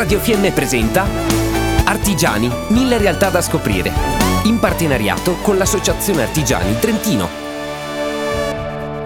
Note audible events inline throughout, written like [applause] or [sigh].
Radio FM presenta Artigiani, mille realtà da scoprire. In partenariato con l'Associazione Artigiani Trentino.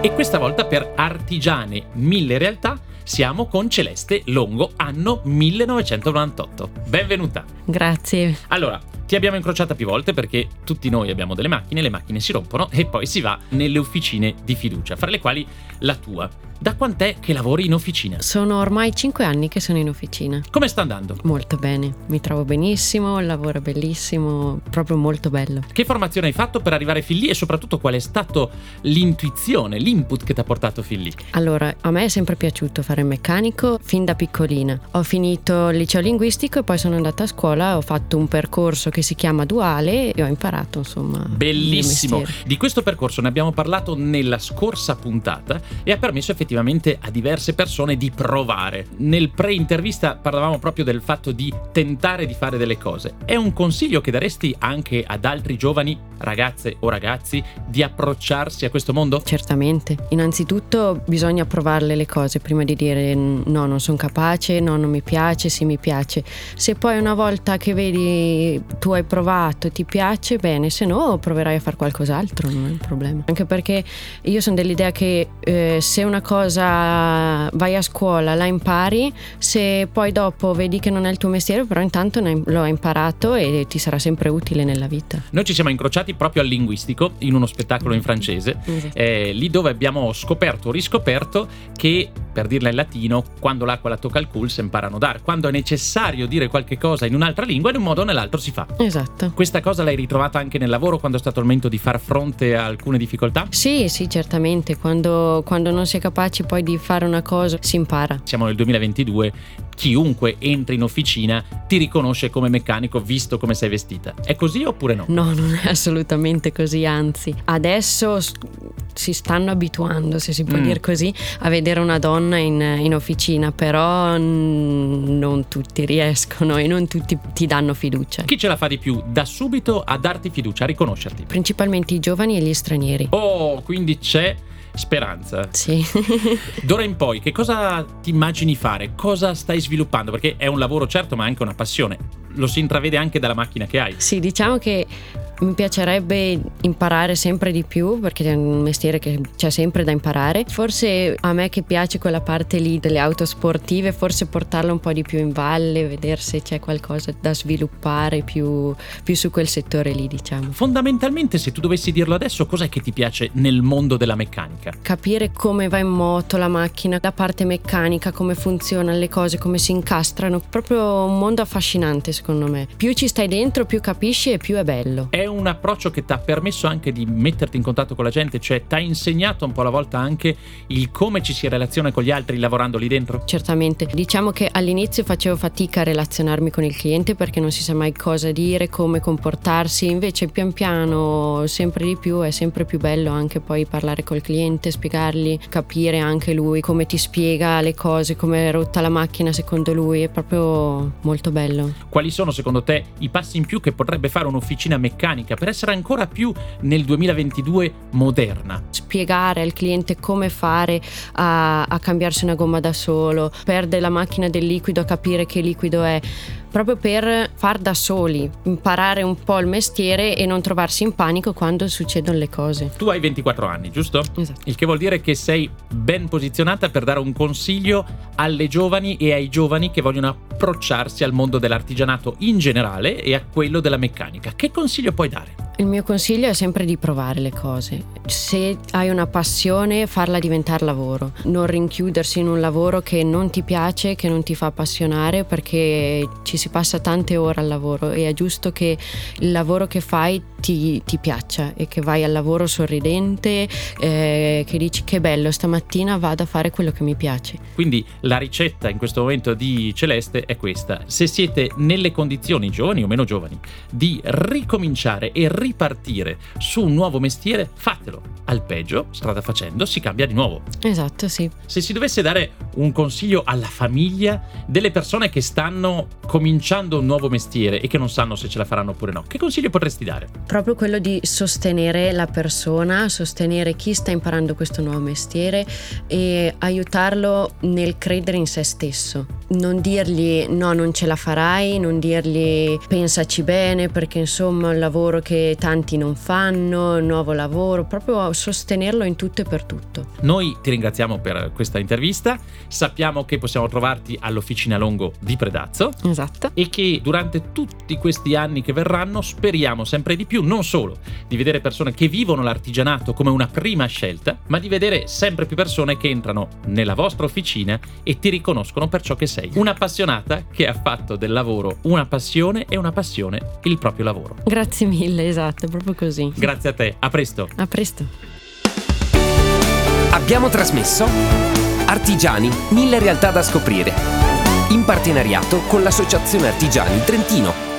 E questa volta per Artigiane, mille realtà, siamo con Celeste Longo, anno 1998. Benvenuta. Grazie. Allora, ti abbiamo incrociata più volte perché tutti noi abbiamo delle macchine, le macchine si rompono e poi si va nelle officine di fiducia, fra le quali la tua. Da quant'è che lavori in officina? Sono ormai 5 anni che sono in officina. Come sta andando? Molto bene, mi trovo benissimo, il lavoro è bellissimo, proprio molto bello. Che formazione hai fatto per arrivare fin lì e soprattutto qual è stato l'intuizione, l'input che ti ha portato fin lì? Allora, a me è sempre piaciuto fare il meccanico fin da piccolina. Ho finito il liceo linguistico e poi sono andata a scuola, ho fatto un percorso che si chiama duale e ho imparato insomma. Bellissimo! Di questo percorso ne abbiamo parlato nella scorsa puntata e ha permesso effettivamente a diverse persone di provare. Nel pre-intervista parlavamo proprio del fatto di tentare di fare delle cose. È un consiglio che daresti anche ad altri giovani, ragazze o ragazzi, di approcciarsi a questo mondo? Certamente. Innanzitutto bisogna provarle le cose prima di dire no, non sono capace, no, non mi piace, sì mi piace. Se poi una volta che vedi tu hai provato, ti piace, bene, se no proverai a fare qualcos'altro, non è un problema. Anche perché io sono dell'idea che eh, se una cosa vai a scuola, la impari, se poi dopo vedi che non è il tuo mestiere, però intanto lo hai imparato e ti sarà sempre utile nella vita. Noi ci siamo incrociati proprio al linguistico in uno spettacolo in francese, eh, lì dove abbiamo scoperto o riscoperto che, per dirla in latino, quando l'acqua la tocca al cul si imparano a dar. Quando è necessario dire qualche cosa in un'altra lingua, in un modo o nell'altro si fa. Esatto. Questa cosa l'hai ritrovata anche nel lavoro quando è stato il momento di far fronte a alcune difficoltà? Sì, sì, certamente. Quando, quando non si è capaci poi di fare una cosa, si impara. Siamo nel 2022, chiunque entri in officina ti riconosce come meccanico visto come sei vestita. È così oppure no? No, non è assolutamente così, anzi, adesso si stanno abituando, se si può Mm. dire così, a vedere una donna in, in officina, però non tutti riescono e non tutti ti danno fiducia. Chi ce la fa di più da subito a darti fiducia, a riconoscerti? Principalmente i giovani e gli stranieri. Oh, quindi c'è speranza. Sì. [laughs] D'ora in poi, che cosa ti immagini fare? Cosa stai sviluppando? Perché è un lavoro certo, ma anche una passione. Lo si intravede anche dalla macchina che hai. Sì, diciamo che mi piacerebbe imparare sempre di più perché è un mestiere che c'è sempre da imparare. Forse a me che piace quella parte lì delle auto sportive, forse portarla un po' di più in valle, vedere se c'è qualcosa da sviluppare più, più su quel settore lì, diciamo. Fondamentalmente, se tu dovessi dirlo adesso, cos'è che ti piace nel mondo della meccanica? Capire come va in moto la macchina, la parte meccanica, come funzionano le cose, come si incastrano, proprio un mondo affascinante secondo me. Più ci stai dentro, più capisci e più è bello. È un approccio che ti ha permesso anche di metterti in contatto con la gente, cioè ti ha insegnato un po' alla volta anche il come ci si relaziona con gli altri lavorando lì dentro? Certamente, diciamo che all'inizio facevo fatica a relazionarmi con il cliente perché non si sa mai cosa dire, come comportarsi, invece pian piano sempre di più è sempre più bello anche poi parlare col cliente, spiegargli, capire anche lui come ti spiega le cose, come è rotta la macchina secondo lui, è proprio molto bello. Quali sono secondo te i passi in più che potrebbe fare un'officina meccanica per essere ancora più nel 2022 moderna? spiegare al cliente come fare a, a cambiarsi una gomma da solo, perde la macchina del liquido a capire che liquido è, proprio per far da soli, imparare un po' il mestiere e non trovarsi in panico quando succedono le cose. Tu hai 24 anni, giusto? Esatto. Il che vuol dire che sei ben posizionata per dare un consiglio alle giovani e ai giovani che vogliono approcciarsi al mondo dell'artigianato in generale e a quello della meccanica. Che consiglio puoi dare? Il mio consiglio è sempre di provare le cose. Se hai una passione, farla diventare lavoro. Non rinchiudersi in un lavoro che non ti piace, che non ti fa appassionare, perché ci si passa tante ore al lavoro e è giusto che il lavoro che fai ti, ti piaccia e che vai al lavoro sorridente, eh, che dici che bello, stamattina vado a fare quello che mi piace. Quindi la ricetta in questo momento di Celeste è questa. Se siete nelle condizioni, giovani o meno giovani, di ricominciare e ripartire su un nuovo mestiere, fatelo. Al peggio, strada facendo, si cambia di nuovo. Esatto, sì. Se si dovesse dare un consiglio alla famiglia delle persone che stanno cominciando un nuovo mestiere e che non sanno se ce la faranno oppure no, che consiglio potresti dare? Proprio quello di sostenere la persona, sostenere chi sta imparando questo nuovo mestiere e aiutarlo nel credere in se stesso. Non dirgli no, non ce la farai, non dirgli pensaci bene perché insomma è un lavoro che tanti non fanno, nuovo lavoro, proprio sostenerlo in tutto e per tutto. Noi ti ringraziamo per questa intervista, sappiamo che possiamo trovarti all'Officina Longo di Predazzo. Esatto. E che durante tutti questi anni che verranno speriamo sempre di più, non solo di vedere persone che vivono l'artigianato come una prima scelta, ma di vedere sempre più persone che entrano nella vostra officina e ti riconoscono per ciò che sei. Un'appassionata che ha fatto del lavoro una passione e una passione il proprio lavoro. Grazie mille, esatto, proprio così. Grazie a te, a presto. A presto. Abbiamo trasmesso Artigiani, mille realtà da scoprire. In partenariato con l'Associazione Artigiani Trentino.